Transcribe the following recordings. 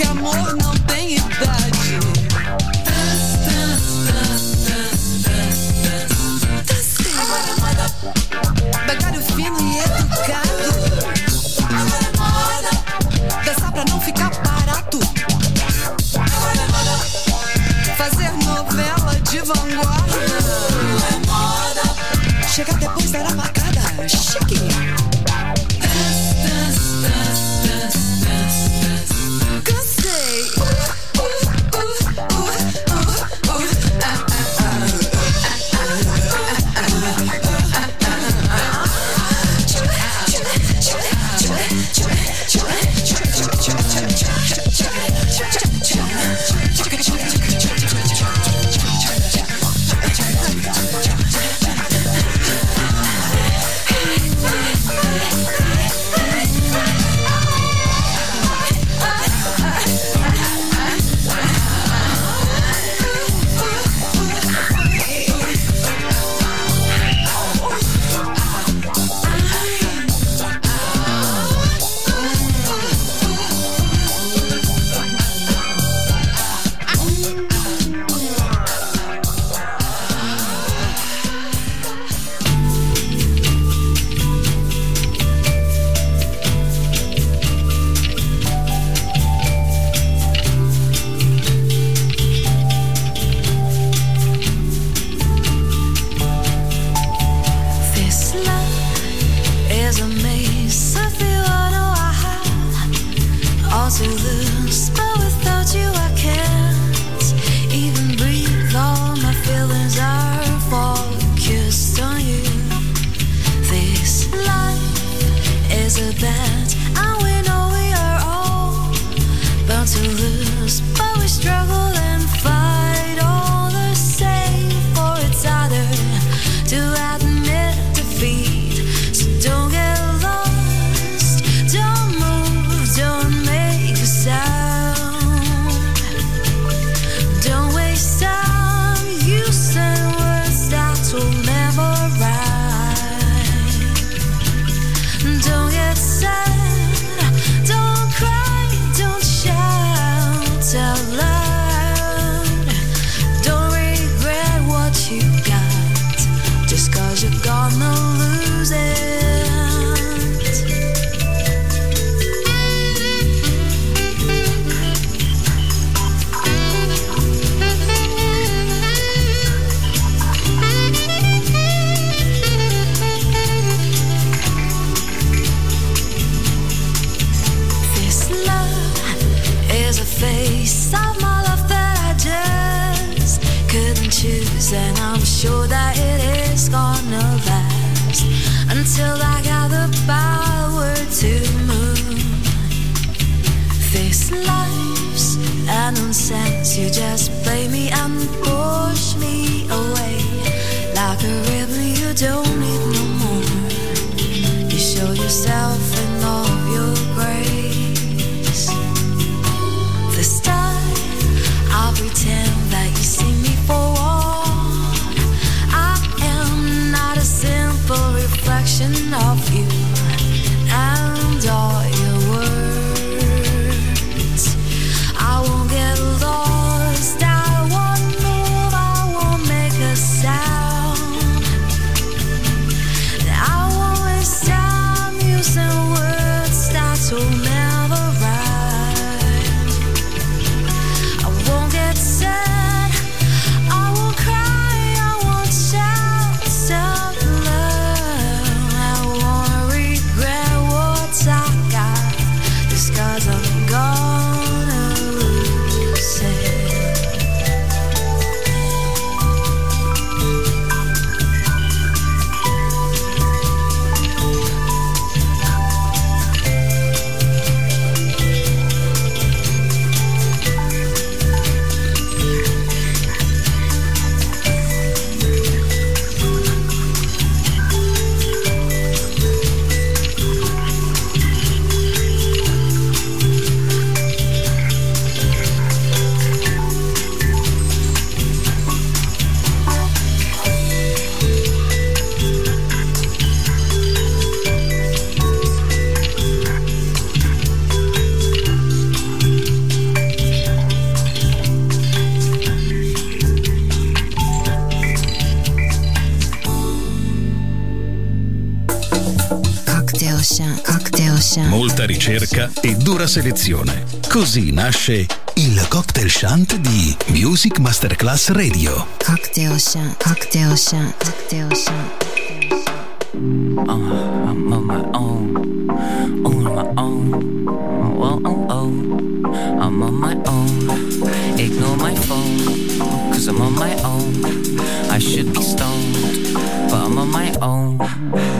que amor não tem idade. Agora moda, bagalho fino e educado. Agora moda, dançar pra não ficar barato. Agora moda, fazer novela de vanguarda. Agora moda, chegar depois era macaco. Ricerca e dura selezione. Così nasce il cocktail shant di Music Masterclass Radio. Cocktail Shant. Cocktail Shant. Cocktail Shant. I'm on my own, on my own. Well, oh, oh, I'm on my own. Ignore my phone, cause I'm on my own. I should be stoned, I'm on my own.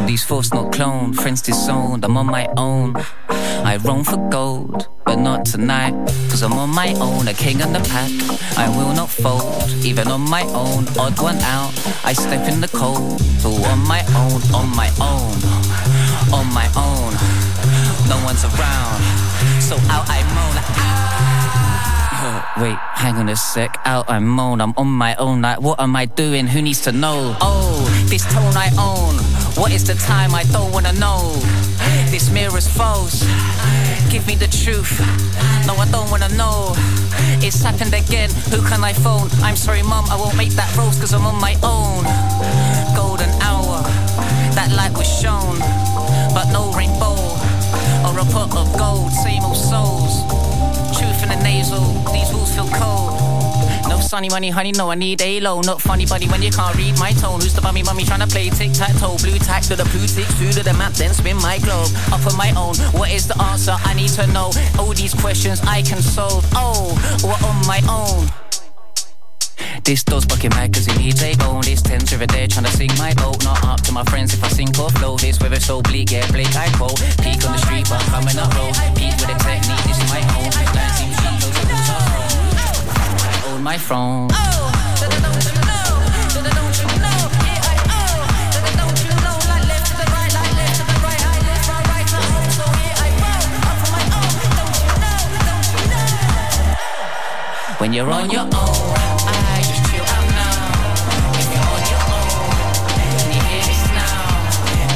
These thoughts not cloned, friends disowned. I'm on my own. I roam for gold, but not tonight. Cause I'm on my own, a king on the pack. I will not fold, even on my own. Odd one out, I step in the cold. So on my own, on my own, on my own. No one's around, so out I moan. Ah! Wait, hang on a sec. Out I moan. I'm on my own. Like, what am I doing? Who needs to know? Oh, this tone I own. What is the time? I don't wanna know. This mirror's false. Give me the truth. No, I don't wanna know. It's happened again. Who can I phone? I'm sorry, mum. I won't make that roast cause I'm on my own. Golden hour. That light was shown. But no rainbow. Or a pot of gold. Same old souls. Truth in the nasal. These walls feel cold. Sunny money, honey, no, I need a low. Not funny, buddy, when you can't read my tone. Who's the bummy mummy trying to play tic tac toe? Blue tack to the blue ticks, two to the map, then spin my globe. Up on my own, what is the answer? I need to know. All these questions I can solve. Oh, we're on my own. This door's fucking mad cause it needs a bone. This tens over there trying to sing my boat. Not up to my friends if I sink or flow. This weather so bleak, yeah, bleak, I quote. Peak on the street, but coming up road. Peak with a technique, this is my home. Land seems cheap, my throne. When you're on your own, I just chill out now. If you're on your own, can you hear this now?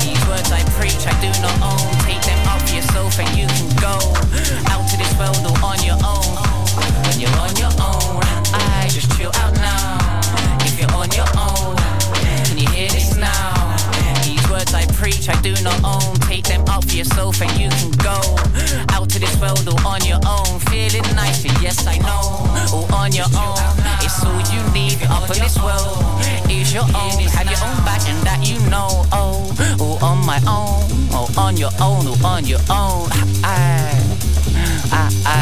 These words I preach, I do not own. Take them up yourself and you can go out to this world on your own. When you're on your own, I just chill out now. If you're on your own, can you hear this now? These words I preach, I do not own. Take them up for yourself and you can go out to this world all on your own. Yes, I know. On your own, it's all you need. This world is your own. Have your own back, and that you know. Oh, on my own, on your own, on your own. I, I, I.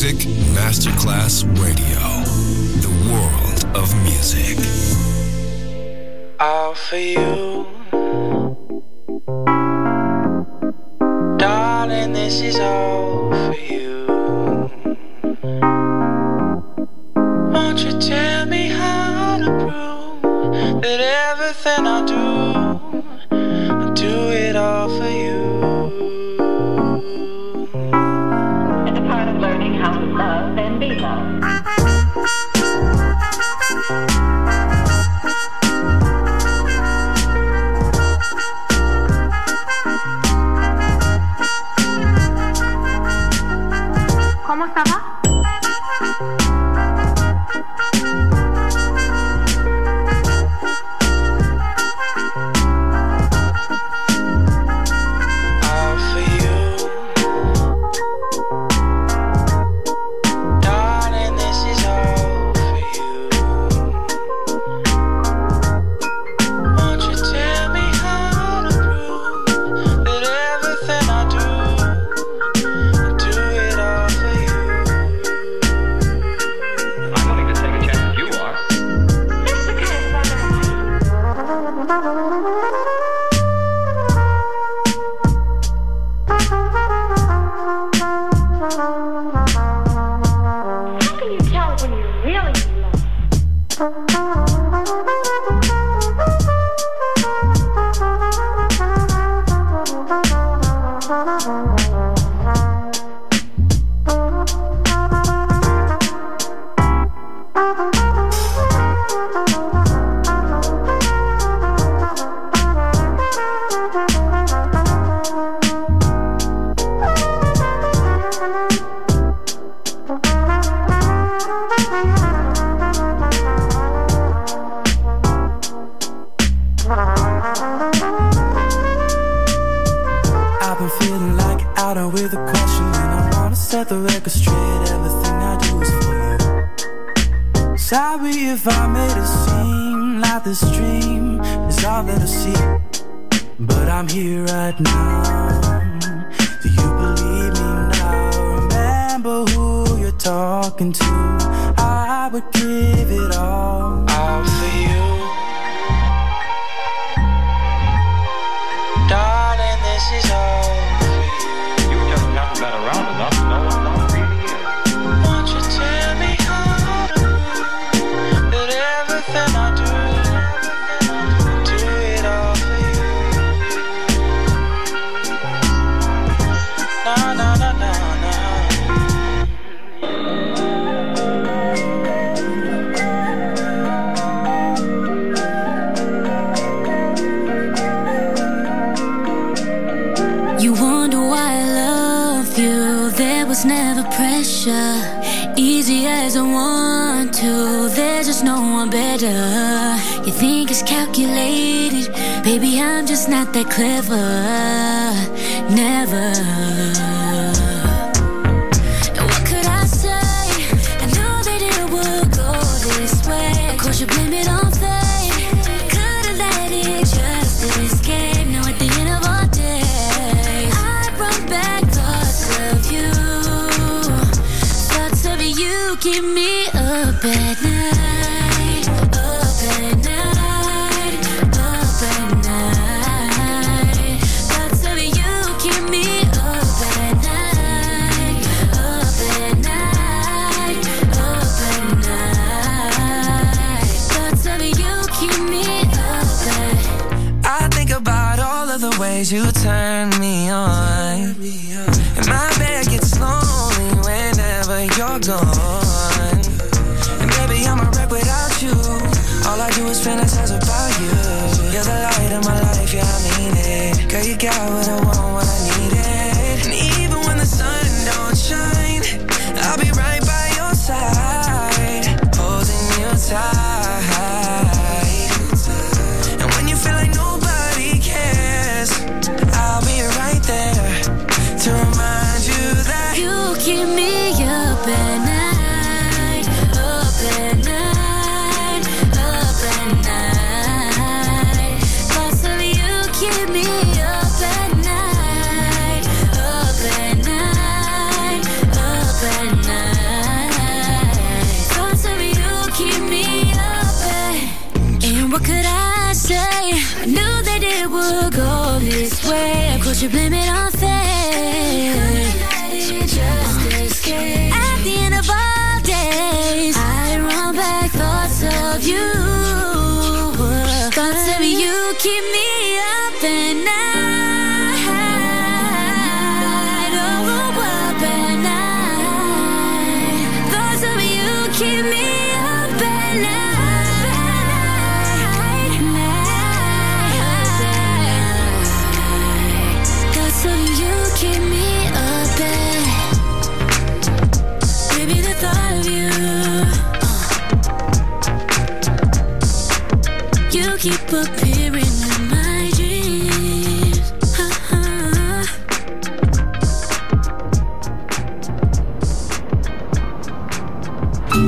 Music Masterclass Radio, the world of music. All for you. Darling, this is all. estaba talking to, I would give it all. all Maybe I'm just not that clever. Never. ways you turn me on. And my bed gets lonely whenever you're gone. And baby, I'm a wreck without you. All I do is fantasize about you. You're the light of my life, yeah, I mean it. Girl, you got what I want, what I need Could you blame it on fate? At the end of all days, I run back thoughts of you. Thoughts of you keep me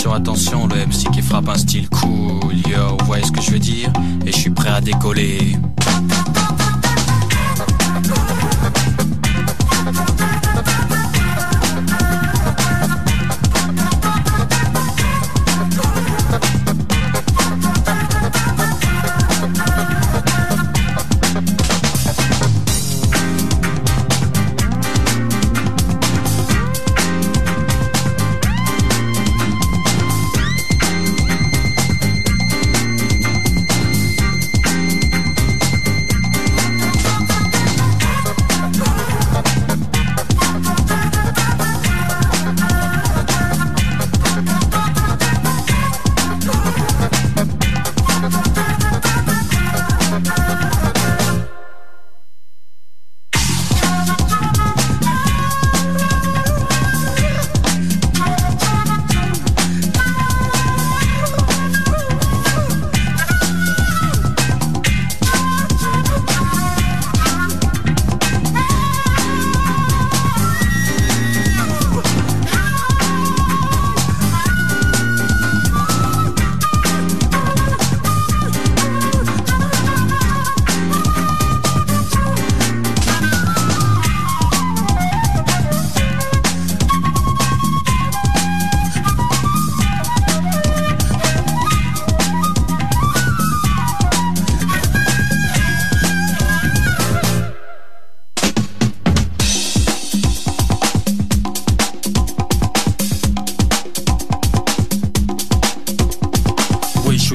Attention, attention, le MC qui frappe un style cool, yo, vous voyez ce que je veux dire? Et je suis prêt à décoller.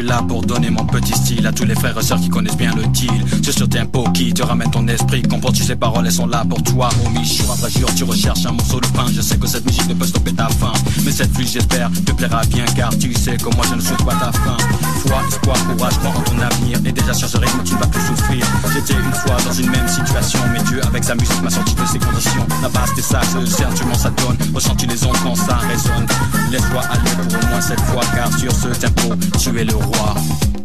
Là pour donner mon petit style à tous les frères et sœurs qui connaissent bien le deal. C'est ce tempo qui te ramène ton esprit. Comporte ces paroles, elles sont là pour toi, homie. Un vrai jour, tu recherches un morceau de pain. Je sais que cette musique ne peut stopper ta faim. Mais cette pluie, j'espère, te plaira bien car tu sais que moi je ne souhaite pas ta fin. Foi, espoir, courage, crois en ton avenir. Et déjà sur ce rythme, tu ne vas plus souffrir. J'étais une fois dans une même situation. Mais Dieu, avec sa musique, m'a sorti de ces conditions. La base des sacs, le sentiment ça donne. Ressens-tu les ondes quand ça résonne? Laisse-toi aller pour au moins cette fois, car sur ce tempo, tu es le roi. Au revoir.